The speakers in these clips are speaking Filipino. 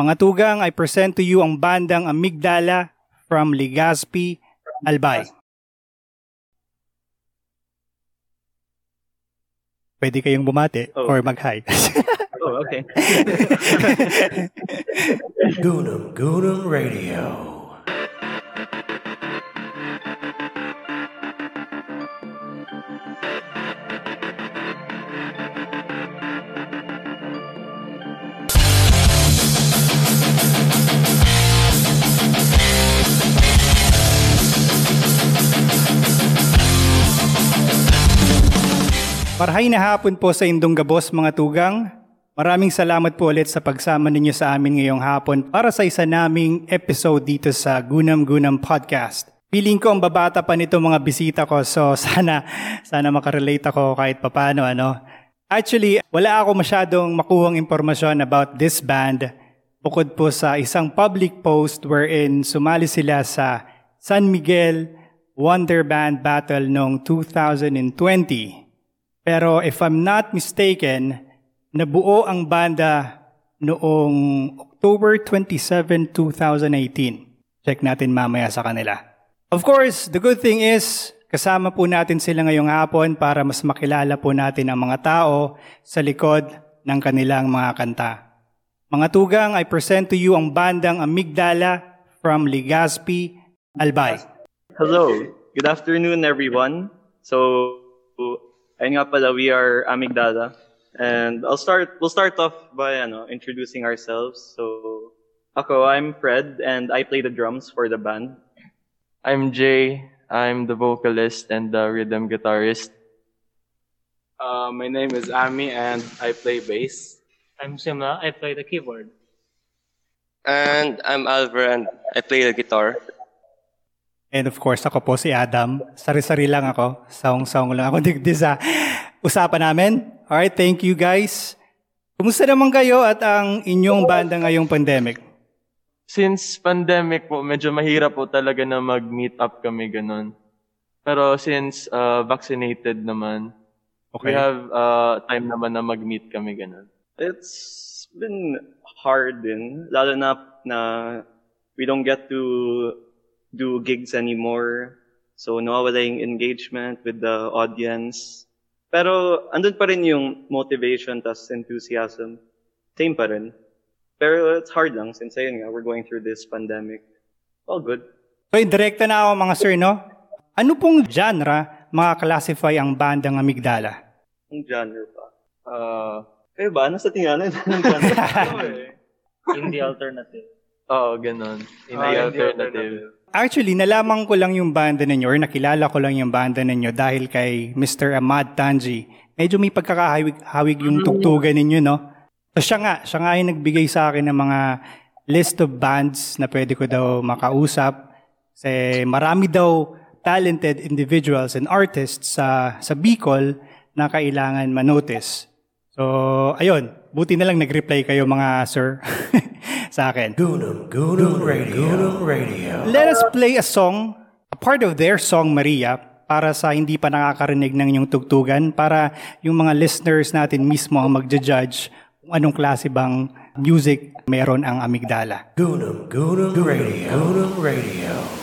Mga tugang, I present to you ang bandang Amigdala from Legazpi, Albay. Pwede kayong bumati Oh. or mag-hi. Oh, okay. Goonum Goonum Radio. Marhay na hapon po sa Indong Gabos mga tugang. Maraming salamat po ulit sa pagsama ninyo sa amin ngayong hapon para sa isa naming episode dito sa Gunam Gunam Podcast. Feeling ko ang babata pa nito mga bisita ko so sana sana makarelate ako kahit papano ano. Actually, wala ako masyadong makuhang impormasyon about this band bukod po sa isang public post wherein sumali sila sa San Miguel Wonder Band Battle noong 2020. Pero if I'm not mistaken, nabuo ang banda noong October 27, 2018. Check natin mamaya sa kanila. Of course, the good thing is, kasama po natin sila ngayong hapon para mas makilala po natin ang mga tao sa likod ng kanilang mga kanta. Mga tugang, I present to you ang bandang Amigdala from Legazpi, Albay. Hello. Good afternoon, everyone. So, ayun nga pala, we are Amigdala. And I'll start, we'll start off by ano, introducing ourselves. So, ako, I'm Fred, and I play the drums for the band. I'm Jay. I'm the vocalist and the rhythm guitarist. Uh, my name is Ami and I play bass. I'm Simla. I play the keyboard. And I'm Alvar and I play the guitar. And of course, ako po si Adam. Sari-sari lang ako. Saong-saong lang ako digdi sa usapan namin. Alright, thank you guys. Kumusta naman kayo at ang inyong banda ngayong pandemic? Since pandemic po, medyo mahirap po talaga na mag-meet up kami ganun. Pero since uh, vaccinated naman, Okay. we have uh, time naman na mag-meet kami ganun. It's been hard din, lalo na na we don't get to do gigs anymore. So, nawawala yung engagement with the audience. Pero, andun pa rin yung motivation tas enthusiasm. Same pa rin. Pero it's hard lang since ayun nga, we're going through this pandemic. All good. So, direkta na ako mga sir, no? Ano pong genre makaklasify ang bandang Amigdala? Ang genre pa. Uh, Kayo ba? Tingnan? Genre? Ako eh. Indie alternative. Oo, ganun. In the hindi alternative. Actually, nalaman ko lang yung banda ninyo or nakilala ko lang yung banda ninyo dahil kay Mr. Ahmad Tanji. Medyo may pagkakahawig yung tugtugan ninyo, no? So siya nga, siya nga yung nagbigay sa akin ng mga list of bands na pwede ko daw makausap. Kasi marami daw talented individuals and artists sa, sa Bicol na kailangan manotice. So, ayun. Buti na lang nag-reply kayo mga sir sa akin. Goonum Goonum Radio. Goonum Radio. Let us play a song, a part of their song Maria, para sa hindi pa nakakarinig ng inyong tugtugan, para yung mga listeners natin mismo ang magja-judge kung anong klase bang music meron ang amigdala. Goonum Goonum Radio. Goonum Radio.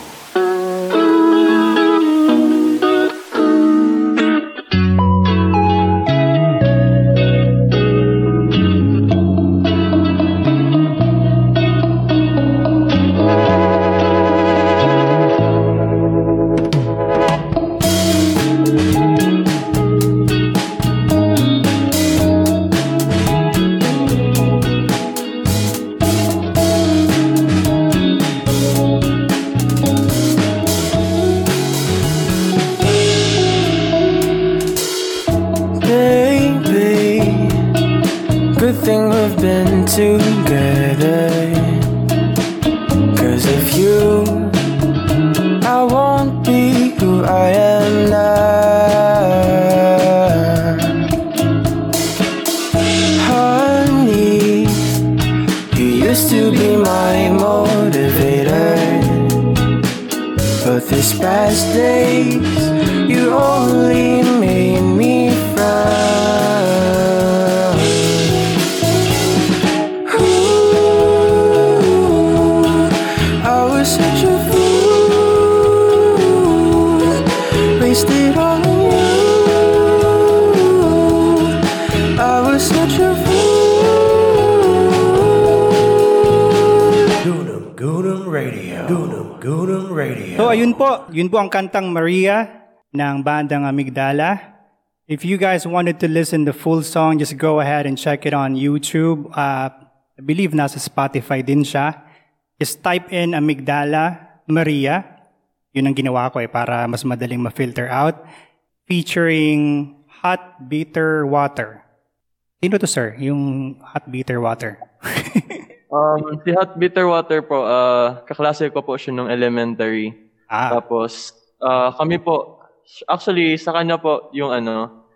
Used to be my motivator. But these past days, you only made me frown. So ayun po, yun po ang kantang Maria ng bandang Amigdala. If you guys wanted to listen the full song, just go ahead and check it on YouTube. Uh, I believe nasa Spotify din siya. Just type in Amigdala Maria. Yun ang ginawa ko eh para mas madaling ma-filter out. Featuring Hot Bitter Water. Sino to sir? Yung Hot Bitter Water. Um, si Hot Bitter Water po, ah, kaklase ko po siya nung elementary. Ah, Tapos, ah, kami po, actually, sa kanya po, yung ano,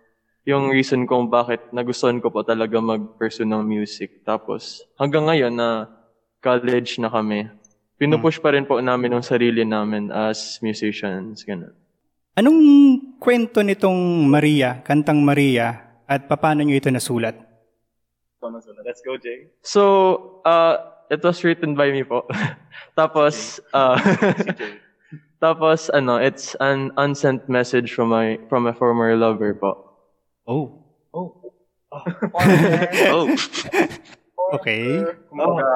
yung reason kung bakit nagustuhan ko po talaga mag-pursue ng music. Tapos, hanggang ngayon na college na kami, pinupush pa rin po namin yung sarili namin as musicians. Ganun. anong kwento nitong Maria, kantang Maria, at paano nyo ito nasulat? Let's go, Jay. So, uh, it was written by me po. tapos, uh, tapos, ano, it's an unsent message from my from a former lover po. Oh. Oh, Okay. Kumbaga,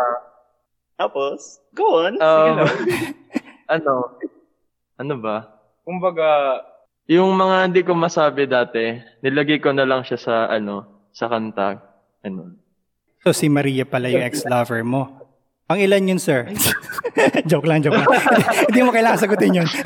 Tapos, go on. Um, ano, ano ba? kumbaga, Yung mga hindi ko masabi dati, nilagay ko na lang siya sa, ano, sa kanta. Ano. So si Maria pala yung ex-lover mo. Pang ilan yun, sir? joke lang, joke lang. Hindi mo kailangan sagutin yun.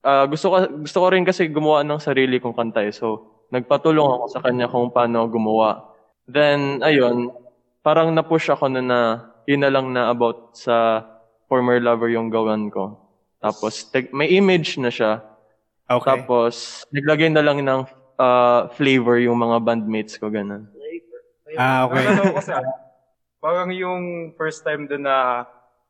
Ah, gusto ko gusto ko rin kasi gumawa ng sarili kong kanta eh. So, nagpatulong ako sa kanya kung paano gumawa. Then, ayun, parang na-push ako na na yun na lang na about sa former lover yung gawan ko. Tapos, teg- may image na siya. Okay. Tapos, naglagay na lang ng ah, flavor yung mga bandmates ko, ganun. Ah, okay. Nakakatawa kasi ah, parang yung first time din na,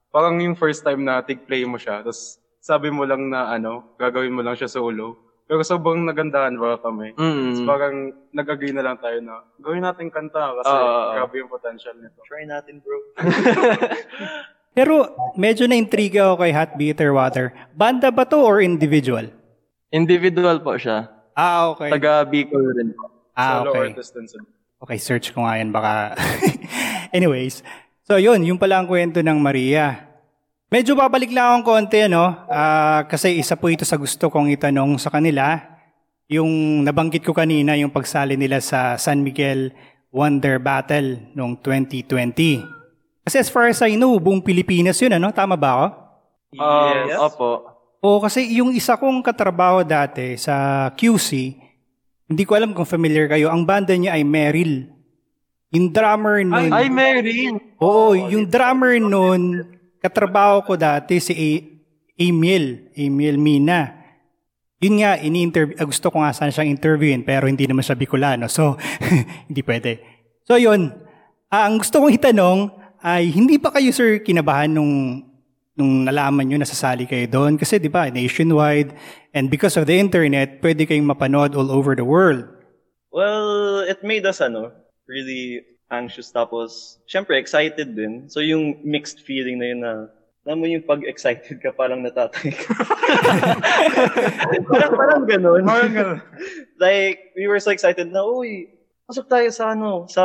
parang yung first time na tig-play mo siya, tapos sabi mo lang na ano, gagawin mo lang siya solo. Pero sobrang nagandahan ba kami. Tapos Mm. parang nag-agree na lang tayo na gawin natin kanta kasi Ah. grabe yung potential nito. Try natin, bro. Pero medyo na-intriga ako kay Hot Bitter Water. Banda ba to or individual? Individual po siya. Ah, okay. Taga Bicol rin po. Ah, Solo okay. artist din sila. Okay, search ko nga yan baka. Anyways, so yun, yung pala ang kwento ng Maria. Medyo babalik lang akong konti, no? Ah, kasi isa po ito sa gusto kong itanong sa kanila. Yung nabanggit ko kanina, yung pagsali nila sa San Miguel Wonder Battle noong 2020. Kasi as far as I know, buong Pilipinas yun, ano? Tama ba ako? Um, Yes. Opo. Oo, kasi yung isa kong katrabaho dati sa QC, hindi ko alam kung familiar kayo, ang banda niya ay Meryl. Yung drummer nun... Ay, Mary! Oo, yung drummer nun, katrabaho ko dati si A- Emil, Emil Mina. Yun nga, ini-interview, ah, gusto ko nga sana siyang interviewin, pero hindi naman siya Bicolano, so hindi pwede. So yun, ah, ang gusto kong itanong ay, hindi ba kayo sir kinabahan nung, nung nalaman nyo nasasali kayo doon? Kasi di ba, nationwide, and because of the internet, pwede kayong mapanood all over the world. Well, it made us, ano, really anxious tapos, syempre, excited din. So, yung mixed feeling na yun na, alam mo yung pag-excited ka, parang natatay ka. parang, parang ganun. Parang ganun. like, we were so excited na, uy, pasok tayo sa ano, sa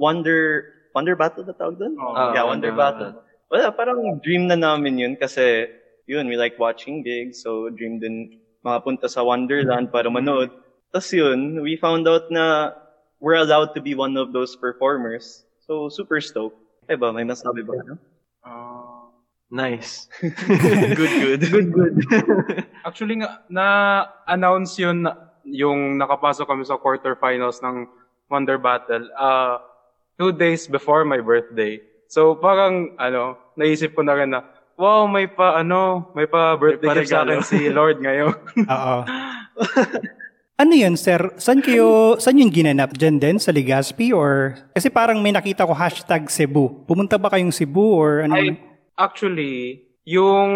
Wonder, Wonder Battle na tawag doon? Oo. Ah, yeah, Wonder Wonder Battle. Wala, parang dream na namin yun kasi, yun, we like watching gigs, so dream din makapunta sa Wonderland para manood. Tapos yun, we found out na we're allowed to be one of those performers. So, super stoked. Ay ba, may masabi ba? No? Ah, Nice. good, good. good, good. Actually nga, na-announce yun na- yung nakapasok kami sa quarterfinals ng Wonder Battle uh, two days before my birthday. So parang, ano, naisip ko na rin na, wow, may pa, ano, may pa birthday May pa gift sa akin si Lord ngayon. Oo. ano yun, sir? Saan kayo, saan yung ginanap? Diyan din sa Legazpi or kasi parang may nakita ko hashtag Cebu. Pumunta ba kayong Cebu or ano? Ay, actually, yung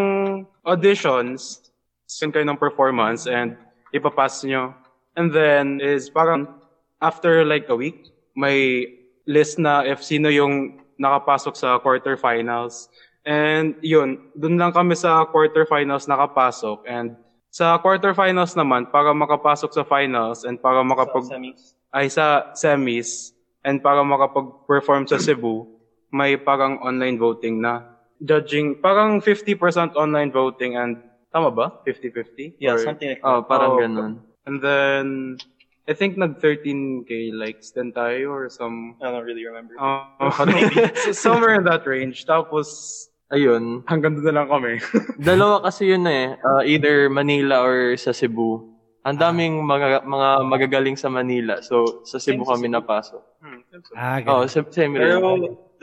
auditions, send kayo ng performance and ipapass nyo. And then is parang after like a week, may list na if sino yung nakapasok sa quarterfinals. And yun, dun lang kami sa quarterfinals nakapasok. And sa quarterfinals naman, para makapasok sa finals and para makapag Sa semis. ay sa semis and para makapag-perform sa Cebu, may parang online voting na. Judging, parang 50% online voting and, tama ba? 50-50? Yeah, Or- something like that. Oh, parang Oh, ganun. And then, I think nag 13k likes din tayo or some, I don't really remember. uh, so somewhere in that range. Tapos, Ayun. hanggang doon na lang kami. Dalawa kasi yun eh. Uh, either Manila or sa Cebu. Ang daming mga, mga magagaling sa Manila. So, sa Cebu kami napasok. Ah, Oh, same rin. Pero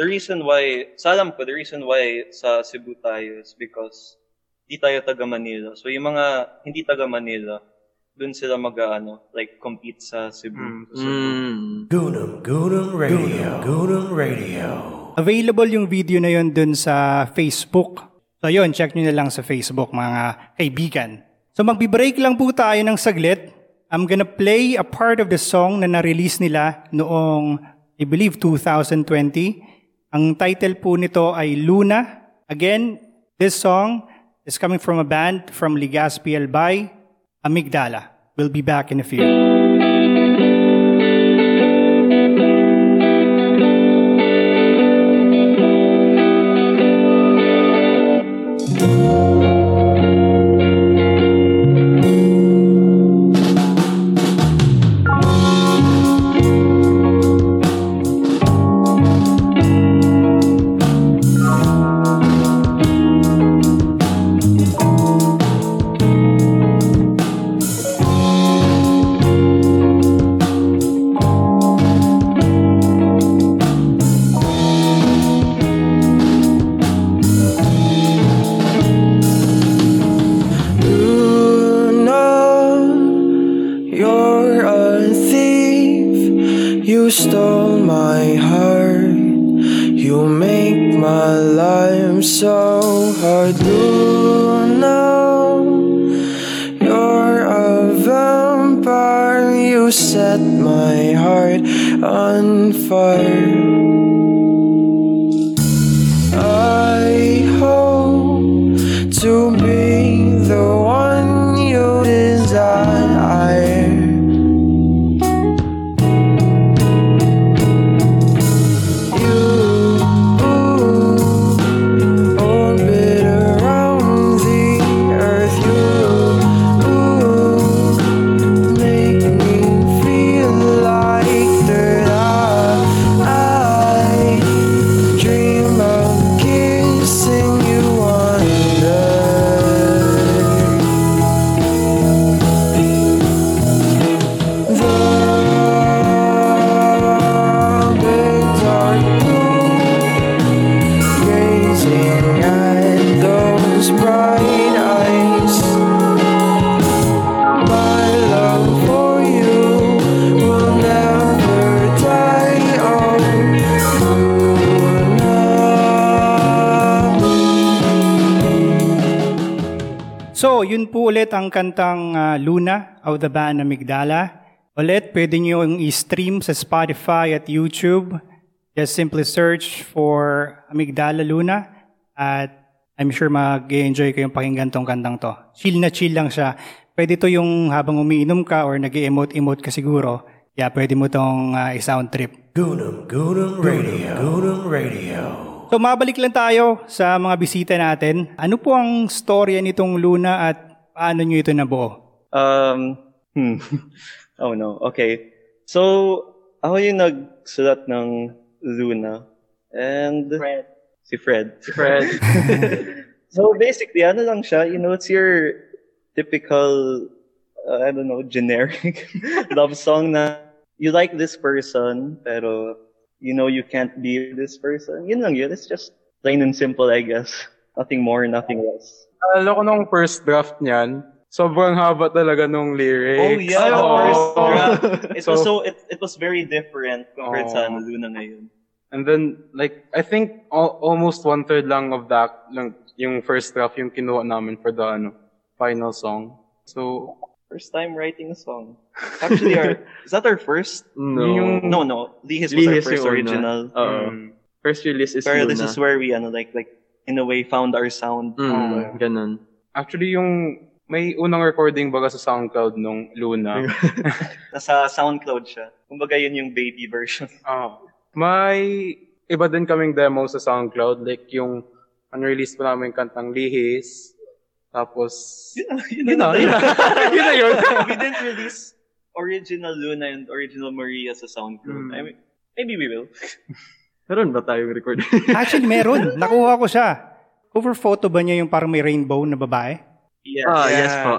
the reason why, sa alam ko, the reason why sa Cebu tayo is because hindi tayo taga Manila. So yung mga hindi taga Manila, dun sila mag ano, like compete sa Cebu. Mm, Mm. Goonam Goonam Radio. Goonam Radio. Available yung video na yon dun sa Facebook. So yun, check nyo na lang sa Facebook mga kaibigan. So magbi-break lang po tayo ng saglit. I'm gonna play a part of the song na na-release nila noong, I believe, 2020. Ang title po nito ay Luna. Again, this song is coming from a band from Legazpi Albay, Amigdala. We'll be back in a few. On So, yun po ulit ang kantang ah, Luna of the band Amigdala. Ulit, pwede nyo yung i-stream sa Spotify at YouTube. Just simply search for Amigdala Luna at I'm sure mag-enjoy kayong pakinggan tong kantang to. Chill na chill lang siya. Pwede to yung habang umiinom ka or nag emote-emote ka siguro. Yeah, pwede mo tong ah, i-sound trip. Goonam Goonam Radio. Goonam Radio. So mabalik lang tayo sa mga bisita natin. Ano po ang storya nitong Luna at paano nyo ito nabuo? Um, hmm. oh no, okay. So, ako yung nagsulat ng Luna. And Fred. si Fred. Si Fred. so basically, ano lang siya, you know, it's your typical, uh, I don't know, generic love song na you like this person, pero you know you can't be this person. Yun lang yun. It's just plain and simple, I guess. Nothing more, nothing less. Alam ko nung first draft niyan, sobrang haba talaga nung lyrics. Oh yeah, the Oo. first draft. It was So- so it, it was very different compared sa Oh. ano, Luna ngayon. And then, like, I think al- almost one third lang of that, lang, yung first draft yung kinuha namin for the ano, final song. So, First time writing a song. Actually, our, is that our first? no. Yung- No, no. Lihis was our first original. Oo. mm, First release is Pero Luna. this is where we, ano, like, like, in a way, found our sound. Mm, ganun. actually, yung may unang recording baga sa SoundCloud nung Luna. Nasa SoundCloud siya. Kumbaga yun yung baby version. Ah. may iba din kaming demo sa SoundCloud. Like yung unreleased pa namin kantang Lihis. Tapos, Yun na, yun na. yun na yun. we didn't release original Luna and original Maria sa SoundCloud. Hmm. I mean, maybe we will. Meron ba tayong record? Actually, meron. Nakuha ko siya. Cover photo ba niya yung parang may rainbow na babae? Yes. ah, yes po.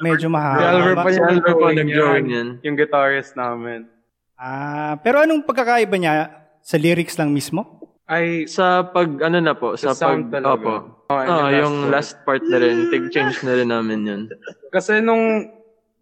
Medyo Si mahaba. Albert pa Si yung Albert po nag-drawing yan. yan. Yung guitarist namin. Ah, pero anong pagkakaiba niya sa lyrics lang mismo? Ay, Sa pag, ano na po, Sa sa, sound pag, talaga. opo. Oh, and Ah, yung yung last part na rin, tig-change na rin namin yun. Kasi nung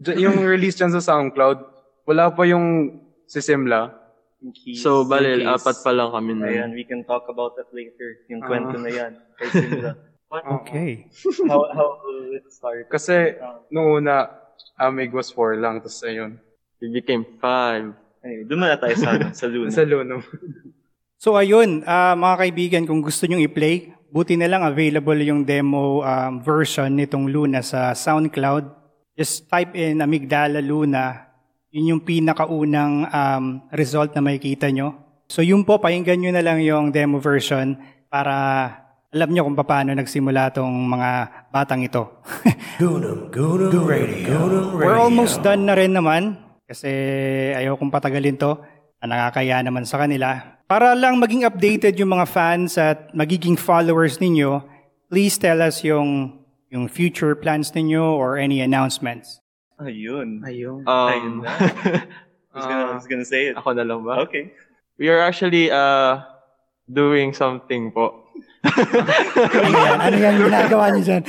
yung release dyan sa SoundCloud, wala pa yung si Simla. Keys, So, bali, keys. apat pa lang kami Ayan, nun. we can talk about that later. Yung Ah. kwento na yan. Kay Simla. Okay. how, how it started. Kasi nung una, Amig was 4 lang. Tapos ayun, We became five. Anyway, doon muna tayo sa, sa Luna. sa Luno. So ayun, ah, mga kaibigan, kung gusto nyong i-play, buti na lang available yung demo um, version nitong Luna sa SoundCloud. Just type in Amigdala Luna. Yun yung pinakaunang um, result na makikita nyo. So yun po, pakinggan nyo na lang yung demo version para alam nyo kung paano nagsimula tong mga batang ito. Goonam, Goonam Radio. Goonam Radio. We're almost done na rin naman kasi ayaw kong patagalin to na nakakaya naman sa kanila. Para lang maging updated yung mga fans at magiging followers ninyo, please tell us yung yung future plans ninyo or any announcements. Ayun. Ayun. Ayun Um, na. I was gonna, I was gonna say it. ako na lang ba? Okay. We are actually uh, doing something po. Ano yan? Ano yan ginagawa niyo dyan?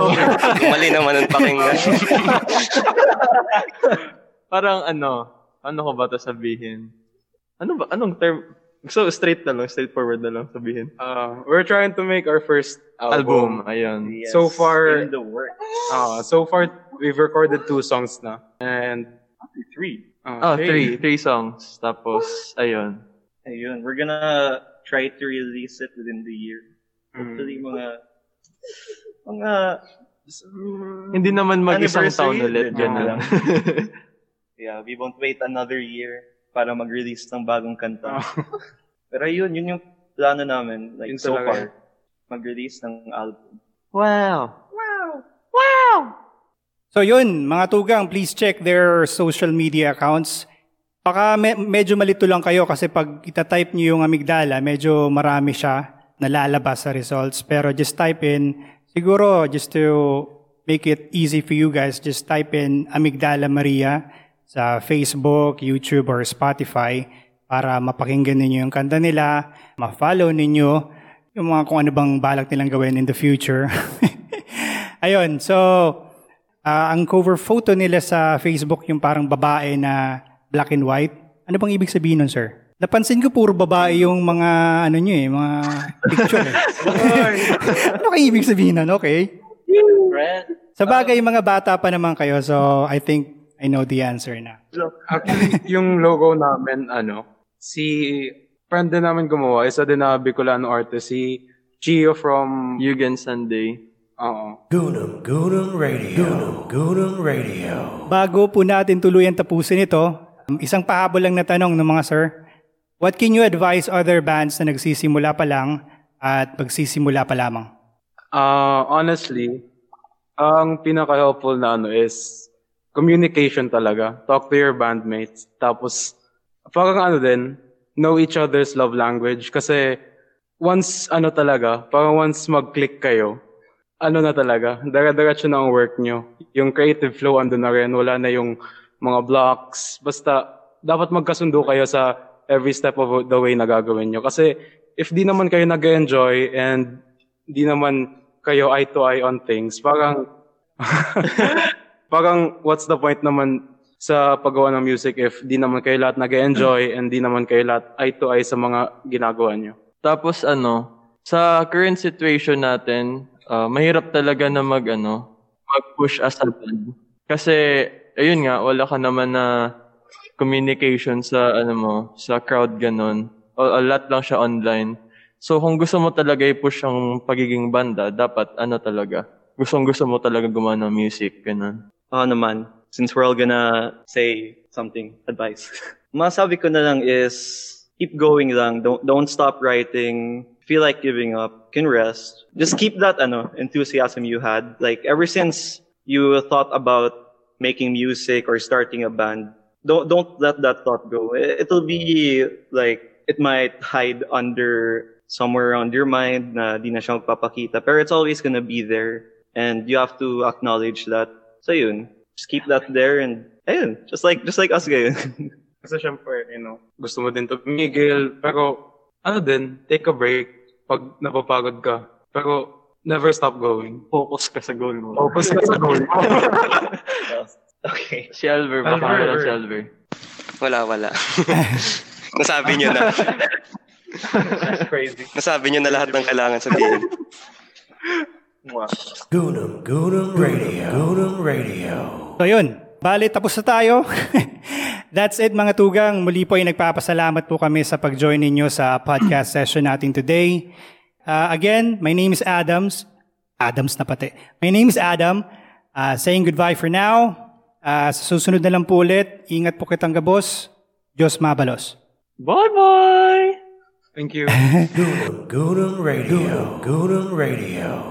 Mali naman ang pakinggan. Parang ano, ano ko ba to sabihin? Ano ba? Anong term? So, straight na lang, straightforward na lang sabihin. Uh, we're trying to make our first Album, album. ayun. Yes, So far- in the work. Uh, so far, we've recorded two songs na. And, Three. uh, Oh, three. Three songs. Tapos, ayun. Ayun. We're gonna try to release it within the year. Mm. Hopefully, mga mga Hindi naman mag-isang taon ulit. lang. yeah, we won't wait another year para mag-release ng bagong kanta. Ah. Pero yun, yun yung plano namin. Like, Yun so talaga. far, mag-release ng album. wow. So yun, mga tugang, please check their social media accounts. Baka me- medyo malito lang kayo kasi pag itatype niyo yung amigdala, medyo marami siya nalalabas sa results. Pero just type in, siguro just to make it easy for you guys, just type in Amigdala Maria sa Facebook, YouTube, or Spotify para mapakinggan ninyo yung kanta nila, ma-follow ninyo yung mga kung ano bang balak nilang gawin in the future. Ayun, so Ah, ang cover photo nila sa Facebook yung parang babae na black and white. Ano bang ibig sabihin nun, sir? Napansin ko puro babae yung mga ano nyo eh, mga picture eh. ano kayo ibig sabihin nun? Okay. Sa bagay, mga bata pa naman kayo, so I think I know the answer na. Actually, yung logo namin, ano, si friend din namin gumawa, isa din na Bicolano artist, si Gio from, Yugen Sunday. oo. Goonam, Goonam Radio. Goonam, Goonam Radio. Bago po natin tuluyan tapusin ito, um, isang pahabol lang na tanong ng mga sir. What can you advise other bands na nagsisimula pa lang at magsisimula pa lamang? Uh, honestly, ang pinaka-helpful na ano is communication talaga. Talk to your bandmates. Tapos, parang ano din, know each other's love language. Kasi, once ano talaga, parang once mag-click kayo, ano na talaga, dara-diretso na ang work nyo. Yung creative flow ando na rin, wala na yung mga blocks. Basta, dapat magkasundo kayo sa every step of the way na gagawin nyo. Kasi, if di naman kayo nag-enjoy and di naman kayo eye to eye on things, parang, parang what's the point naman sa paggawa ng music if di naman kayo lahat nag-enjoy and di naman kayo lahat eye to eye sa mga ginagawa nyo. Tapos ano, sa current situation natin, ah, mahirap talaga na mag ano, mag-push as a band. Kasi ayun nga, wala ka naman na communication sa ano mo, sa crowd ganun. O, a lot lang siya online. So kung gusto mo talaga i-push ang pagiging banda, dapat ano talaga, gustong gusto mo talaga gumawa ng music, ganun. Oo naman. Since we're all gonna say something, advice. Masabi ko na lang is, keep going lang. Don't don't stop writing. Feel like giving up, can rest. Just keep that ano enthusiasm you had. Like ever since you thought about making music or starting a band, don't don't let that thought go. It- It'll be like it might hide under somewhere around your mind na di na siya magpapakita. Pero it's always gonna be there. And you have to acknowledge that. So yun, just keep that there and ayun, just like just like us ngayon. Kasi syempre, you know, gusto mo din tumigil, pero ano din, take a break pag napapagod ka. Pero never stop going. Focus ka sa goal mo. Focus ka sa goal mo. okay. Si Alver, baka meron si Alver. Wala, wala. Nasabi niyo na. Crazy. Nasabi niyo na lahat ng kailangan sabihin. Goonam Goonam Radio. Goonam Radio. So yun, bali tapos na tayo. That's it mga tugang. Muli po ay nagpapasalamat po kami sa pag-join ninyo sa podcast session natin today. Uh, again, my name is Adams. Adams na pati. My name is Adam. Uh, saying goodbye for now. Uh, sa susunod na lang po ulit, ingat po kitang gabos. Diyos mabalos. Bye-bye! Thank you. Goonam Goonam Radio. Goonam Radio.